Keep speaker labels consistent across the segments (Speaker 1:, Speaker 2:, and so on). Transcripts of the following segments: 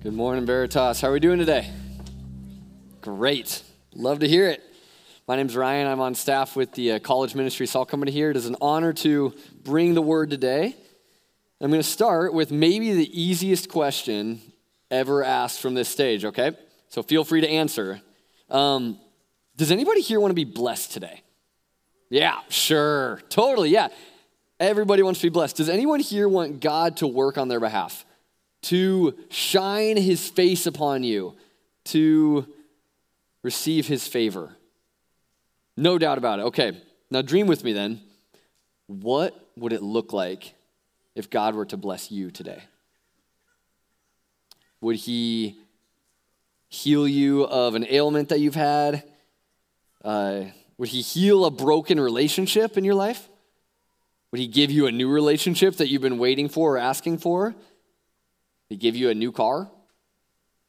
Speaker 1: Good morning, Veritas. How are we doing today? Great. Love to hear it. My name's Ryan. I'm on staff with the uh, college ministry, I'll come here. It is an honor to bring the word today. I'm going to start with maybe the easiest question ever asked from this stage, okay? So feel free to answer. Um, does anybody here want to be blessed today? Yeah, sure. Totally, yeah. Everybody wants to be blessed. Does anyone here want God to work on their behalf? To shine his face upon you, to receive his favor? No doubt about it. Okay, now dream with me then. What would it look like if God were to bless you today? Would he heal you of an ailment that you've had? Uh, would he heal a broken relationship in your life? Would he give you a new relationship that you've been waiting for or asking for? He give you a new car?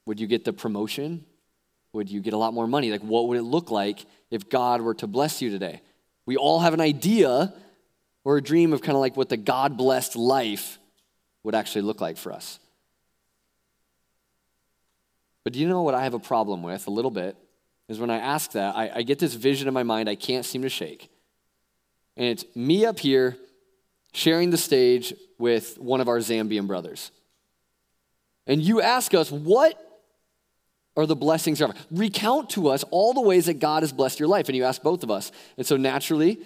Speaker 1: Would you get the promotion? Would you get a lot more money? Like, what would it look like if God were to bless you today? We all have an idea or a dream of kind of like what the God blessed life would actually look like for us. But do you know what I have a problem with a little bit? Is when I ask that, I, I get this vision in my mind I can't seem to shake. And it's me up here sharing the stage with one of our Zambian brothers. And you ask us, what are the blessings of Recount to us all the ways that God has blessed your life. And you ask both of us. And so naturally,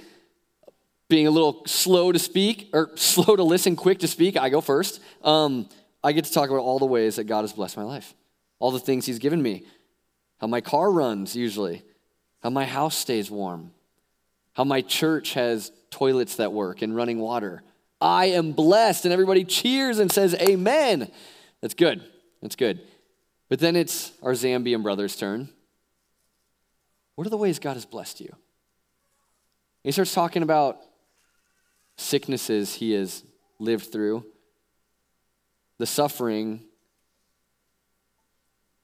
Speaker 1: being a little slow to speak, or slow to listen, quick to speak, I go first. Um, I get to talk about all the ways that God has blessed my life, all the things He's given me, how my car runs usually, how my house stays warm, how my church has toilets that work and running water. I am blessed, and everybody cheers and says, Amen. That's good. That's good. But then it's our Zambian brother's turn. What are the ways God has blessed you? He starts talking about sicknesses he has lived through, the suffering,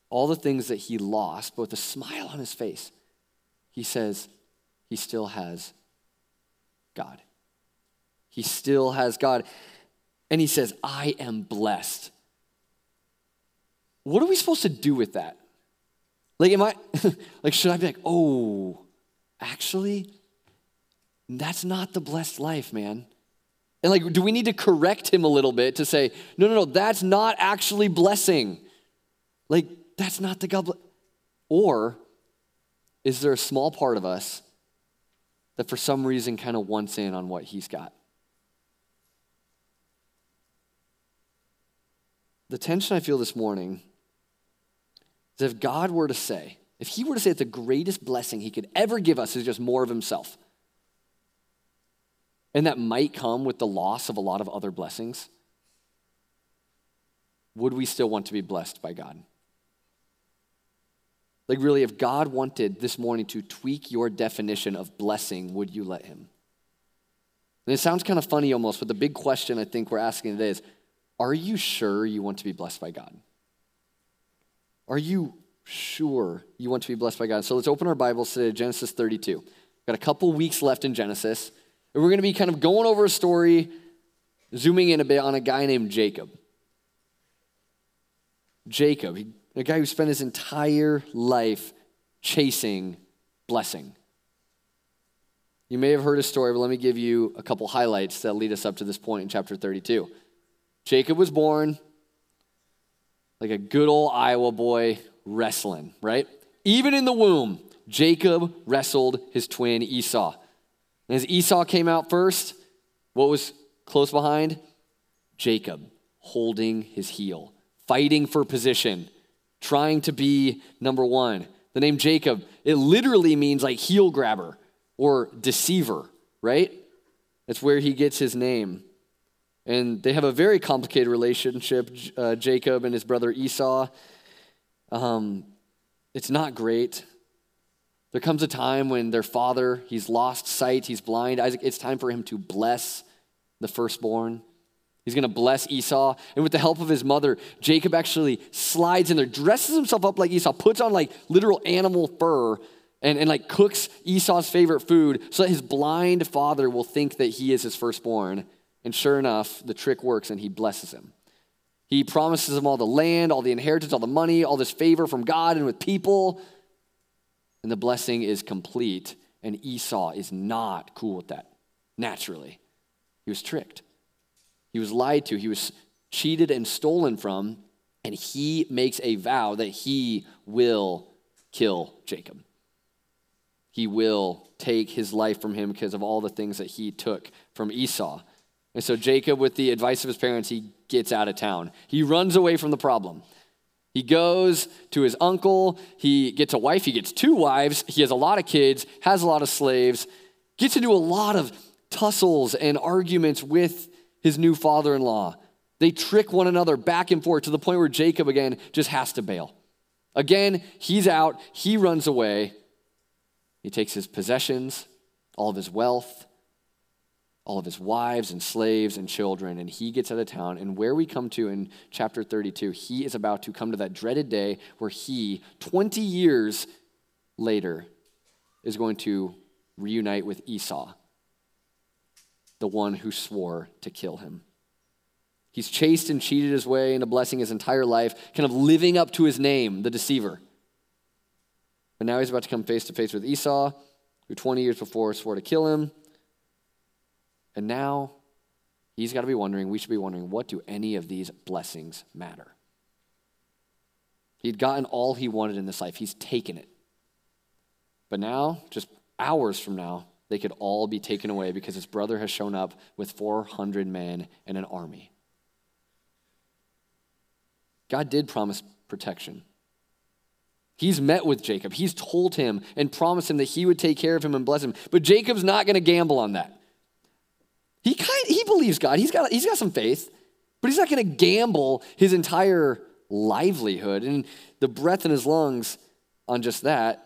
Speaker 1: all the things that he lost, but with a smile on his face, he says he still has God. He still has God. And he says, I am blessed. What are we supposed to do with that? Like, am I, like, should I be like, oh, actually, that's not the blessed life, man? And like, do we need to correct him a little bit to say, no, no, no, that's not actually blessing? Like, that's not the God. Or is there a small part of us that for some reason kind of wants in on what he's got? The tension I feel this morning is if God were to say, if he were to say that the greatest blessing he could ever give us is just more of himself, and that might come with the loss of a lot of other blessings, would we still want to be blessed by God? Like, really, if God wanted this morning to tweak your definition of blessing, would you let him? And it sounds kind of funny almost, but the big question I think we're asking today is are you sure you want to be blessed by God? Are you sure you want to be blessed by God? So let's open our Bibles today Genesis 32. We've got a couple weeks left in Genesis, and we're going to be kind of going over a story, zooming in a bit on a guy named Jacob. Jacob, a guy who spent his entire life chasing blessing. You may have heard his story, but let me give you a couple highlights that lead us up to this point in chapter 32. Jacob was born like a good old Iowa boy wrestling, right? Even in the womb, Jacob wrestled his twin Esau. And as Esau came out first, what was close behind? Jacob holding his heel, fighting for position, trying to be number one. The name Jacob, it literally means like heel grabber or deceiver, right? That's where he gets his name. And they have a very complicated relationship, uh, Jacob and his brother Esau. Um, it's not great. There comes a time when their father, he's lost sight, he's blind. Isaac, it's time for him to bless the firstborn. He's going to bless Esau. And with the help of his mother, Jacob actually slides in there, dresses himself up like Esau, puts on like literal animal fur, and, and like cooks Esau's favorite food so that his blind father will think that he is his firstborn and sure enough, the trick works and he blesses him. He promises him all the land, all the inheritance, all the money, all this favor from God and with people. And the blessing is complete. And Esau is not cool with that, naturally. He was tricked, he was lied to, he was cheated and stolen from. And he makes a vow that he will kill Jacob. He will take his life from him because of all the things that he took from Esau. And so Jacob, with the advice of his parents, he gets out of town. He runs away from the problem. He goes to his uncle. He gets a wife. He gets two wives. He has a lot of kids, has a lot of slaves, gets into a lot of tussles and arguments with his new father in law. They trick one another back and forth to the point where Jacob, again, just has to bail. Again, he's out. He runs away. He takes his possessions, all of his wealth, all of his wives and slaves and children, and he gets out of town. And where we come to in chapter 32, he is about to come to that dreaded day where he, 20 years later, is going to reunite with Esau, the one who swore to kill him. He's chased and cheated his way into blessing his entire life, kind of living up to his name, the deceiver. But now he's about to come face to face with Esau, who 20 years before swore to kill him. And now he's got to be wondering, we should be wondering, what do any of these blessings matter? He'd gotten all he wanted in this life, he's taken it. But now, just hours from now, they could all be taken away because his brother has shown up with 400 men and an army. God did promise protection. He's met with Jacob. He's told him and promised him that he would take care of him and bless him. But Jacob's not going to gamble on that. He kind he believes God. He's got he's got some faith, but he's not going to gamble his entire livelihood and the breath in his lungs on just that.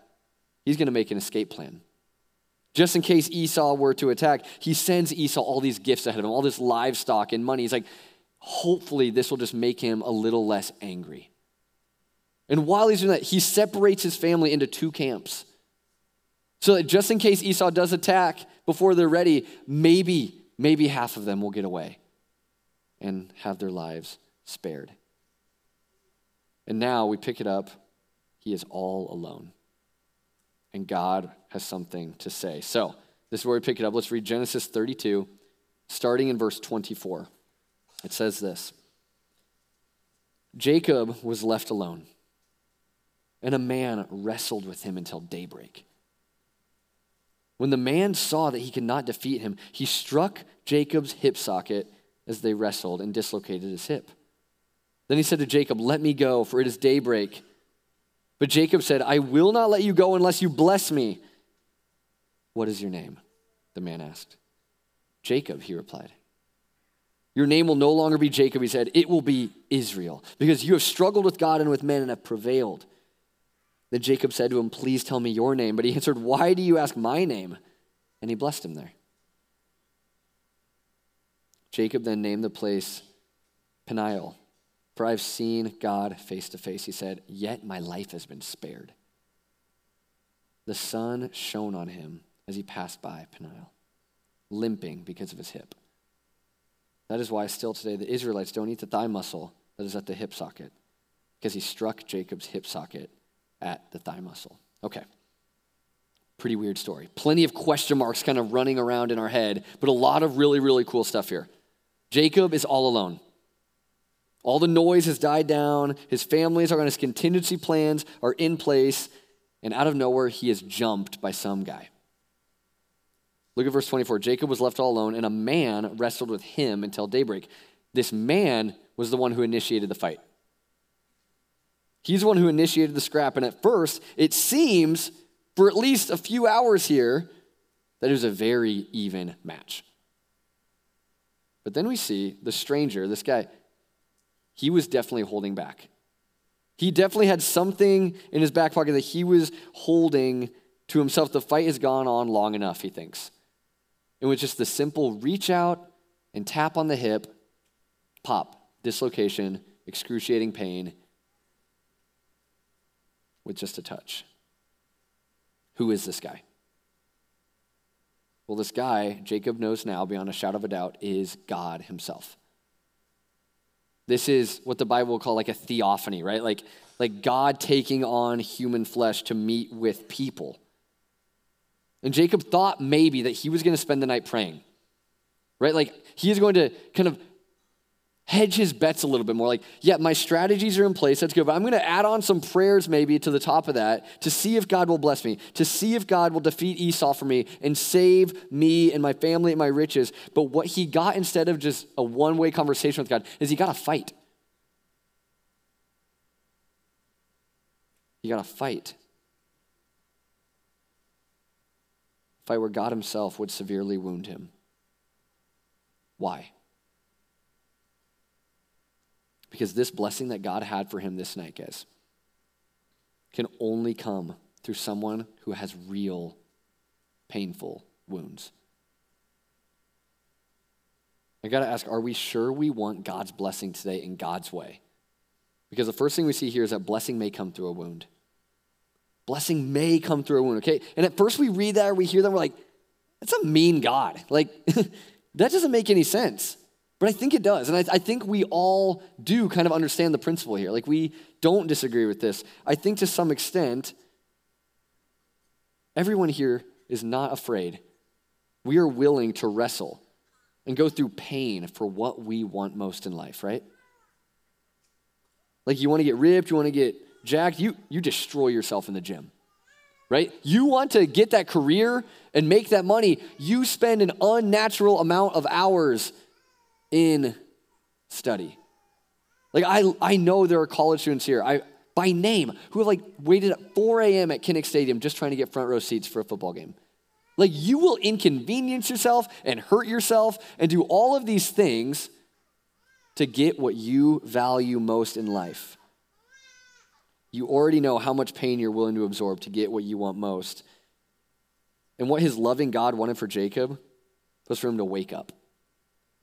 Speaker 1: He's going to make an escape plan. Just in case Esau were to attack, he sends Esau all these gifts ahead of him, all this livestock and money. He's like, hopefully, this will just make him a little less angry. And while he's doing that, he separates his family into two camps. So that just in case Esau does attack before they're ready, maybe, maybe half of them will get away and have their lives spared. And now we pick it up. He is all alone. And God has something to say. So, this is where we pick it up. Let's read Genesis 32, starting in verse 24. It says this Jacob was left alone and a man wrestled with him until daybreak. When the man saw that he could not defeat him, he struck Jacob's hip socket as they wrestled and dislocated his hip. Then he said to Jacob, Let me go, for it is daybreak. But Jacob said, I will not let you go unless you bless me. What is your name? The man asked. Jacob, he replied. Your name will no longer be Jacob, he said. It will be Israel, because you have struggled with God and with men and have prevailed. Then Jacob said to him, Please tell me your name. But he answered, Why do you ask my name? And he blessed him there. Jacob then named the place Peniel, for I've seen God face to face. He said, Yet my life has been spared. The sun shone on him as he passed by Peniel, limping because of his hip. That is why still today the Israelites don't eat the thigh muscle that is at the hip socket, because he struck Jacob's hip socket at the thigh muscle. Okay. Pretty weird story. Plenty of question marks kind of running around in our head, but a lot of really, really cool stuff here. Jacob is all alone. All the noise has died down. His families are on his contingency plans are in place, and out of nowhere, he is jumped by some guy. Look at verse 24. Jacob was left all alone, and a man wrestled with him until daybreak. This man was the one who initiated the fight. He's the one who initiated the scrap. And at first, it seems for at least a few hours here that it was a very even match. But then we see the stranger, this guy, he was definitely holding back. He definitely had something in his back pocket that he was holding to himself. The fight has gone on long enough, he thinks. It was just the simple reach out and tap on the hip, pop, dislocation, excruciating pain, with just a touch. Who is this guy? Well, this guy, Jacob knows now beyond a shadow of a doubt, is God himself. This is what the Bible will call like a theophany, right? Like, like God taking on human flesh to meet with people. And Jacob thought maybe that he was going to spend the night praying, right? Like he is going to kind of hedge his bets a little bit more. Like, yeah, my strategies are in place. That's good. But I'm going to add on some prayers maybe to the top of that to see if God will bless me, to see if God will defeat Esau for me and save me and my family and my riches. But what he got instead of just a one way conversation with God is he got a fight. He got a fight. fight where God himself would severely wound him. Why? Because this blessing that God had for him this night, guys, can only come through someone who has real, painful wounds. I got to ask are we sure we want God's blessing today in God's way? Because the first thing we see here is that blessing may come through a wound. Blessing may come through a wound, okay? And at first we read that or we hear that, we're like, that's a mean God. Like, that doesn't make any sense. But I think it does. And I, I, think we all do kind of understand the principle here. Like, we don't disagree with this. I think to some extent, everyone here is not afraid. We are willing to wrestle and go through pain for what we want most in life, right? Like, you want to get ripped, you want to get Jack, you, you destroy yourself in the gym, right? You want to get that career and make that money, you spend an unnatural amount of hours in study. Like, I, I know there are college students here, I, by name, who have like waited at 4 a.m. at Kinnick Stadium just trying to get front row seats for a football game. Like, you will inconvenience yourself and hurt yourself and do all of these things to get what you value most in life. You already know how much pain you're willing to absorb to get what you want most. And what his loving God wanted for Jacob was for him to wake up,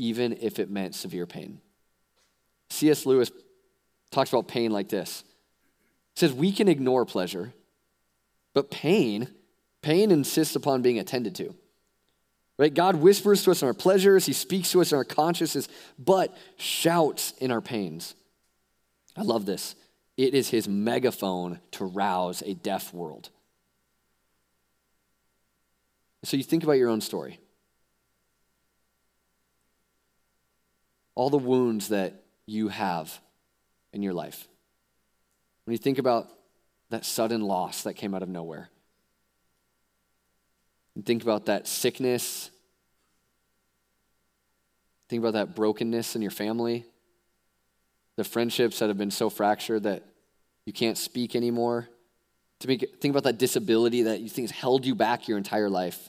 Speaker 1: even if it meant severe pain. C.S. Lewis talks about pain like this. He says, We can ignore pleasure, but pain, pain insists upon being attended to. Right? God whispers to us in our pleasures, He speaks to us in our consciousness, but shouts in our pains. I love this. It is his megaphone to rouse a deaf world. So you think about your own story. All the wounds that you have in your life. When you think about that sudden loss that came out of nowhere, and think about that sickness, think about that brokenness in your family, the friendships that have been so fractured that you can't speak anymore. To think about that disability that you think has held you back your entire life.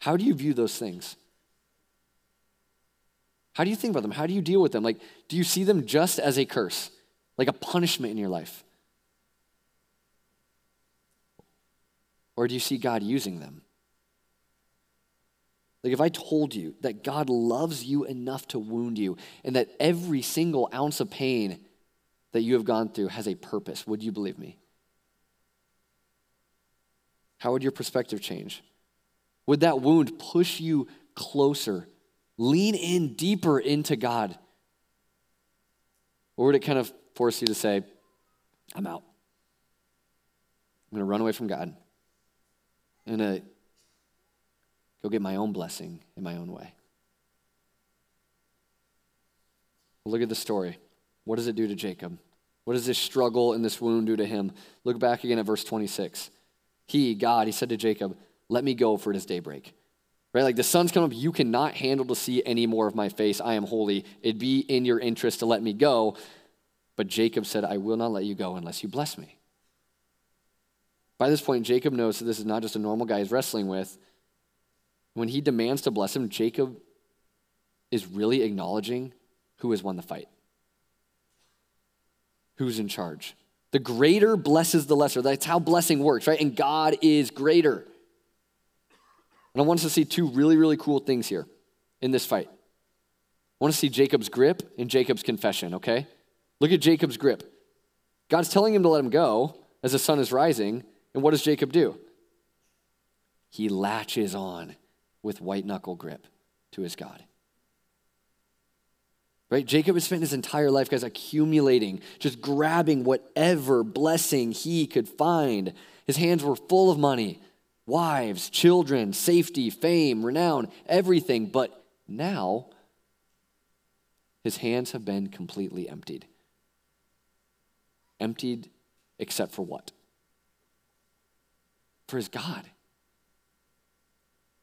Speaker 1: How do you view those things? How do you think about them? How do you deal with them? Like, do you see them just as a curse, like a punishment in your life? Or do you see God using them? Like, if I told you that God loves you enough to wound you, and that every single ounce of pain that you have gone through has a purpose, would you believe me? How would your perspective change? Would that wound push you closer, lean in deeper into God? Or would it kind of force you to say, I'm out? I'm going to run away from God. I'm going to go get my own blessing in my own way. look at the story. What does it do to Jacob? What does this struggle and this wound do to him? Look back again at verse 26. He, God, he said to Jacob, Let me go, for it is daybreak. Right? Like the sun's come up, you cannot handle to see any more of my face. I am holy. It'd be in your interest to let me go. But Jacob said, I will not let you go unless you bless me. By this point, Jacob knows that this is not just a normal guy he's wrestling with. When he demands to bless him, Jacob is really acknowledging who has won the fight who's in charge. The greater blesses the lesser. That's how blessing works, right? And God is greater. And I want us to see two really, really cool things here in this fight. I want to see Jacob's grip and Jacob's confession, okay? Look at Jacob's grip. God's telling him to let him go as the sun is rising. And what does Jacob do? He latches on with white knuckle grip to his God. Right? Jacob has spent his entire life, guys, accumulating, just grabbing whatever blessing he could find. His hands were full of money, wives, children, safety, fame, renown, everything. But now, his hands have been completely emptied. Emptied except for what? For his God.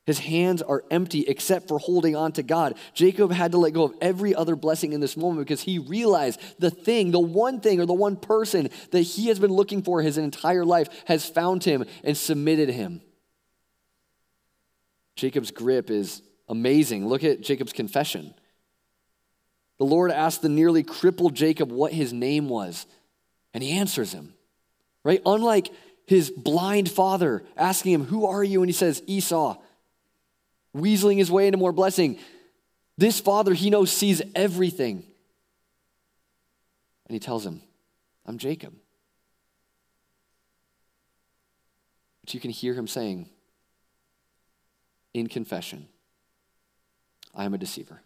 Speaker 1: His hands are empty except for holding on to God. Jacob had to let go of every other blessing in this moment because he realized the thing, the one thing or the one person that he has been looking for his entire life has found him and submitted him. Jacob's grip is amazing. Look at Jacob's confession. The Lord asked the nearly crippled Jacob what his name was, and he answers him. Right? Unlike his blind father asking him, Who are you? And he says, Esau weaseling his way into more blessing. This father, he knows, sees everything. And he tells him, I'm Jacob. But you can hear him saying in confession, I am a deceiver.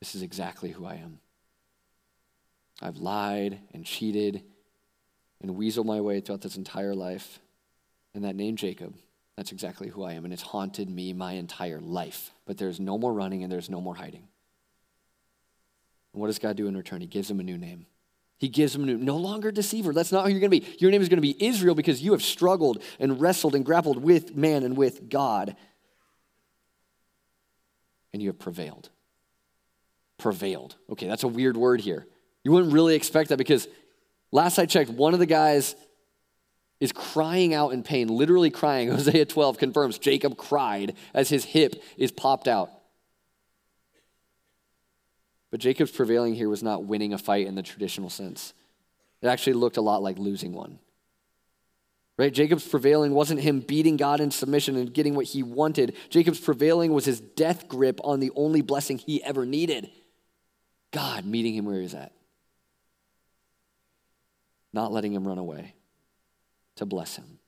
Speaker 1: This is exactly who I am. I've lied and cheated and weaseled my way throughout this entire life. And that name, Jacob, that's exactly who I am, and it's haunted me my entire life. But there's no more running and there's no more hiding. And what does God do in return? He gives him a new name. He gives him no longer deceiver. That's not who you're going to be. Your name is going to be Israel because you have struggled and wrestled and grappled with man and with God. And you have prevailed. Prevailed. Okay, that's a weird word here. You wouldn't really expect that because last I checked, one of the guys is crying out in pain, literally crying. Hosea 12 confirms Jacob cried as his hip is popped out. But Jacob's prevailing here was not winning a fight in the traditional sense. It actually looked a lot like losing one. Right? Jacob's prevailing wasn't him beating God in submission and getting what he wanted. Jacob's prevailing was his death grip on the only blessing he ever needed God meeting him where he's at, not letting him run away to bless him.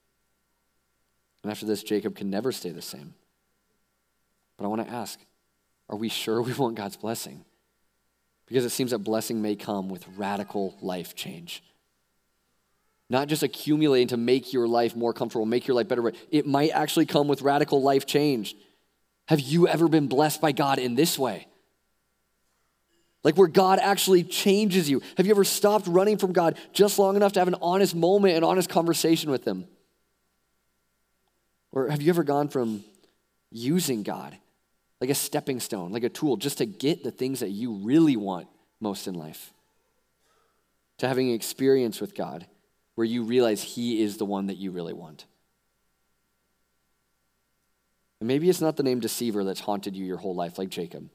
Speaker 1: And after this, Jacob can never stay the same. But I want to ask are we sure we want God's blessing? Because it seems that blessing may come with radical life change. Not just accumulating to make your life more comfortable, make your life better, but it might actually come with radical life change. Have you ever been blessed by God in this way? Like where God actually changes you. Have you ever stopped running from God just long enough to have an honest moment, an honest conversation with Him? Or have you ever gone from using God like a stepping stone, like a tool, just to get the things that you really want most in life? To having an experience with God where you realize He is the one that you really want. And maybe it's not the name deceiver that's haunted you your whole life, like Jacob.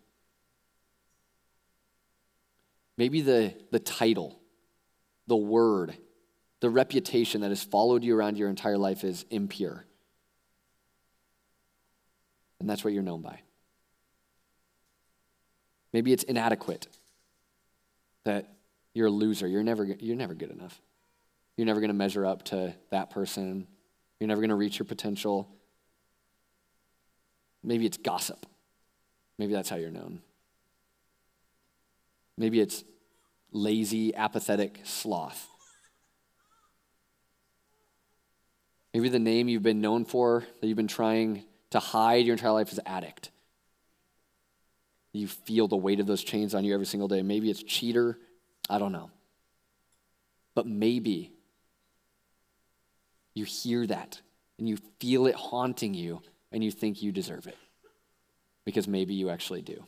Speaker 1: Maybe the, the title, the word, the reputation that has followed you around your entire life is impure. And that's what you're known by. Maybe it's inadequate, that you're a loser. You're never, you're never good enough. You're never going to measure up to that person. You're never going to reach your potential. Maybe it's gossip. Maybe that's how you're known. Maybe it's lazy, apathetic sloth. Maybe the name you've been known for, that you've been trying to hide your entire life, is addict. You feel the weight of those chains on you every single day. Maybe it's cheater. I don't know. But maybe you hear that and you feel it haunting you and you think you deserve it. Because maybe you actually do.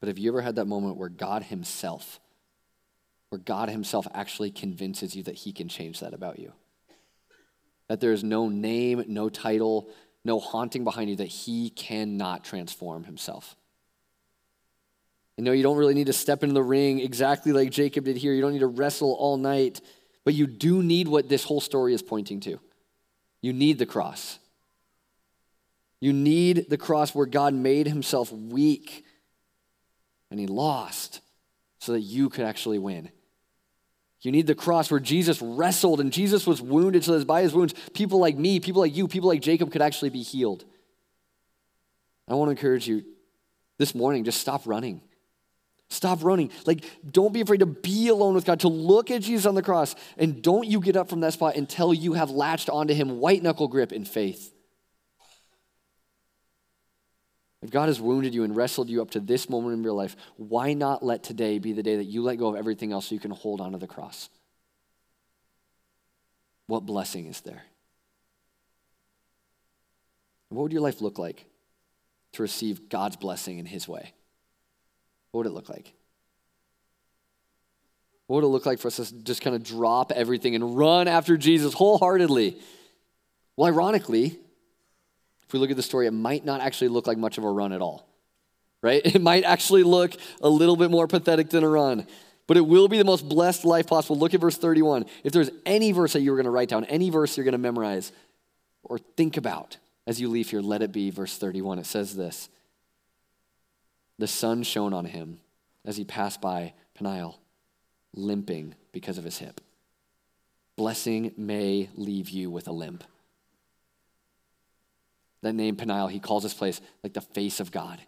Speaker 1: But have you ever had that moment where God Himself, where God Himself actually convinces you that He can change that about you? That there is no name, no title, no haunting behind you that He cannot transform Himself. And no, you don't really need to step into the ring exactly like Jacob did here. You don't need to wrestle all night, but you do need what this whole story is pointing to. You need the cross. You need the cross where God made himself weak and he lost so that you could actually win. You need the cross where Jesus wrestled and Jesus was wounded so that by his wounds, people like me, people like you, people like Jacob could actually be healed. I want to encourage you this morning, just stop running. Stop running. Like, don't be afraid to be alone with God, to look at Jesus on the cross. And don't you get up from that spot until you have latched onto Him, white knuckle grip in faith. If God has wounded you and wrestled you up to this moment in your life, why not let today be the day that you let go of everything else so you can hold onto the cross? What blessing is there? What would your life look like to receive God's blessing in His way? What would it look like? What would it look like for us to just kind of drop everything and run after Jesus wholeheartedly? Well, ironically, if we look at the story, it might not actually look like much of a run at all, right? It might actually look a little bit more pathetic than a run, but it will be the most blessed life possible. Look at verse 31. If there's any verse that you were going to write down, any verse you're going to memorize or think about as you leave here, let it be verse 31. It says this The sun shone on him as he passed by Peniel, limping because of his hip. Blessing may leave you with a limp that name Peniel, he calls this place like the face of God.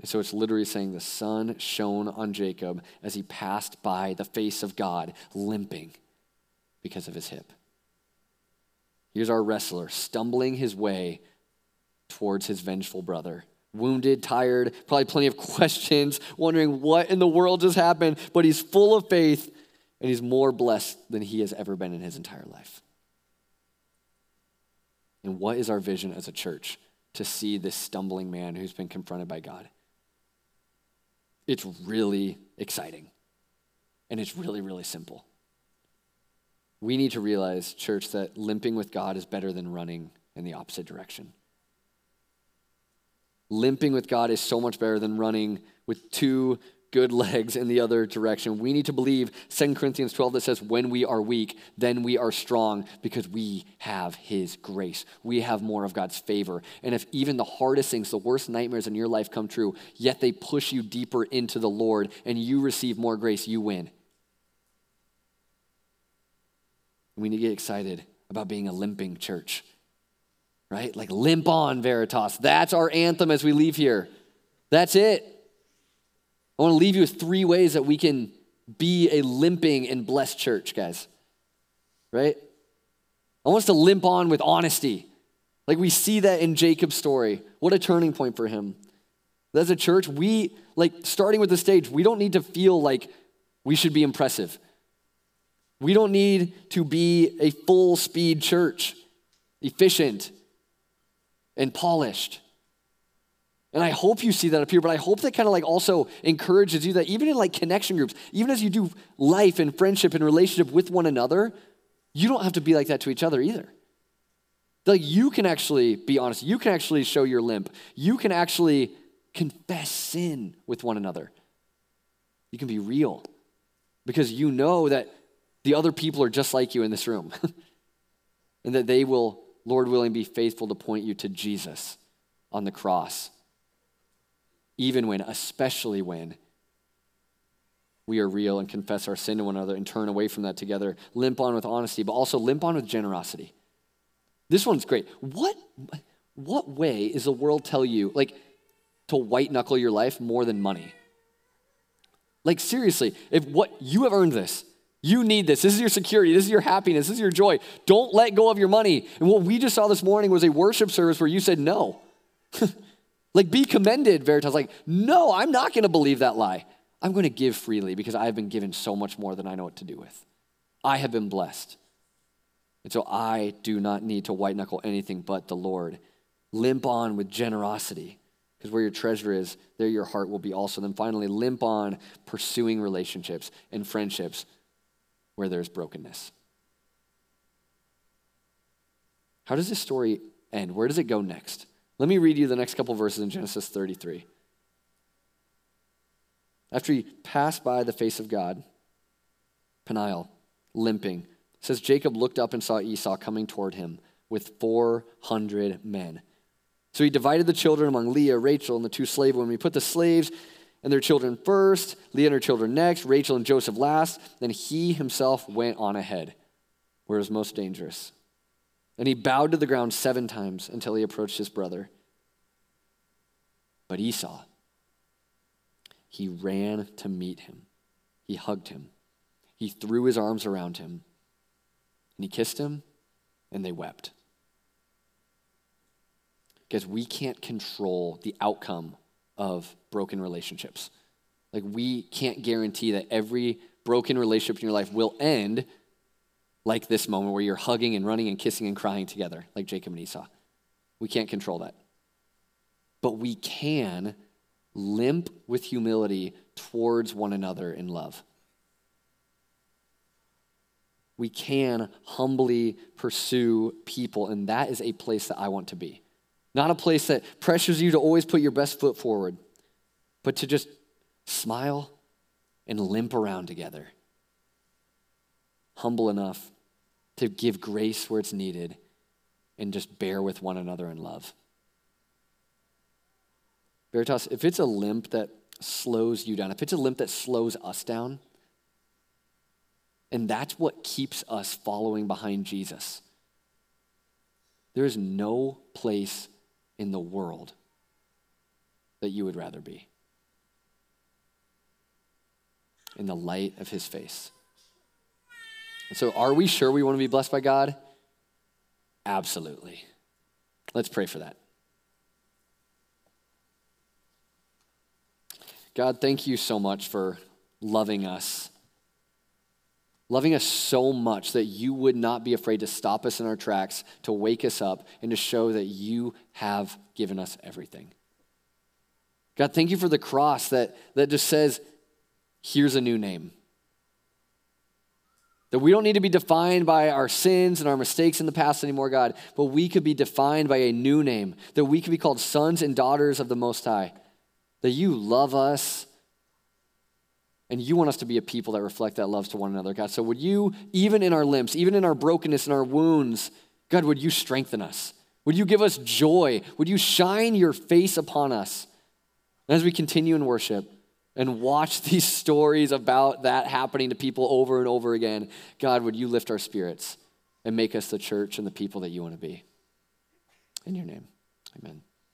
Speaker 1: And so it's literally saying the sun shone on Jacob as he passed by the face of God, limping because of his hip. Here's our wrestler stumbling his way towards his vengeful brother. Wounded, tired, probably plenty of questions, wondering what in the world just happened, but he's full of faith and he's more blessed than he has ever been in his entire life. And what is our vision as a church to see this stumbling man who's been confronted by God? It's really exciting. And it's really, really simple. We need to realize, church, that limping with God is better than running in the opposite direction. Limping with God is so much better than running with two good legs in the other direction. We need to believe 2 Corinthians 12 that says, when we are weak, then we are strong because we have His grace. We have more of God's favor. And if even the hardest things, the worst nightmares in your life come true, yet they push you deeper into the Lord and you receive more grace, you win. We need to get excited about being a limping church, right? Like limp on, Veritas. That's our anthem as we leave here. That's it. I want to leave you with three ways that we can be a limping and blessed church, guys. Right? I want us to limp on with honesty. Like we see that in Jacob's story. What a turning point for him. As a church, we, like, starting with the stage, we don't need to feel like we should be impressive. We don't need to be a full speed church, efficient and polished. And I hope you see that up here, but I hope that kind of like also encourages you that even in like connection groups, even as you do life and friendship and relationship with one another, you don't have to be like that to each other either. Like you can actually be honest, you can actually show your limp, you can actually confess sin with one another. You can be real because you know that the other people are just like you in this room and that they will, Lord willing, be faithful to point you to Jesus on the cross even when, especially when, we are real and confess our sin to one another and turn away from that together. Limp on with honesty, but also limp on with generosity. This one's great. What, what way is the world tell you, like, to white knuckle your life more than money? Like, seriously, if what you have earned this, you need this. This is your security. This is your happiness. This is your joy. Don't let go of your money. And what we just saw this morning was a worship service where you said no. Like, be commended, Veritas. Like, no, I'm not going to believe that lie. I'm going to give freely because I have been given so much more than I know what to do with. I have been blessed. And so I do not need to white knuckle anything but the Lord. Limp on with generosity because where your treasure is, there your heart will be also. Then finally, limp on pursuing relationships and friendships where there's brokenness. How does this story end? Where does it go next? Let me read you the next couple verses in Genesis 33. After he passed by the face of God, Peniel, limping, says Jacob looked up and saw Esau coming toward him with 400 men. So he divided the children among Leah, Rachel, and the two slave women. He put the slaves and their children first, Leah and her children next, Rachel and Joseph last. Then he himself went on ahead, where it was most dangerous. And he bowed to the ground seven times until he approached his brother. But Esau, he ran to meet him. He hugged him. He threw his arms around him. And he kissed him, and they wept. Because we can't control the outcome of broken relationships. Like, we can't guarantee that every broken relationship in your life will end like this moment where you're hugging and running and kissing and crying together, like Jacob and Esau. We can't control that. But we can limp with humility towards one another in love. We can humbly pursue people, and that is a place that I want to be. Not a place that pressures you to always put your best foot forward, but to just smile and limp around together. Humble enough to give grace where it's needed and just bear with one another in love. Veritas, if it's a limp that slows you down, if it's a limp that slows us down, and that's what keeps us following behind Jesus, there is no place in the world that you would rather be. In the light of his face. So, are we sure we want to be blessed by God? Absolutely. Let's pray for that. God, thank you so much for loving us. Loving us so much that you would not be afraid to stop us in our tracks, to wake us up, and to show that you have given us everything. God, thank you for the cross that, that just says, here's a new name. That we don't need to be defined by our sins and our mistakes in the past anymore, God, but we could be defined by a new name. That we could be called sons and daughters of the Most High. That you love us and you want us to be a people that reflect that love to one another, God. So would you, even in our limps, even in our brokenness and our wounds, God, would you strengthen us? Would you give us joy? Would you shine your face upon us And as we continue in worship? And watch these stories about that happening to people over and over again, God, would you lift our spirits and make us the church and the people that you want to be? In your name, amen.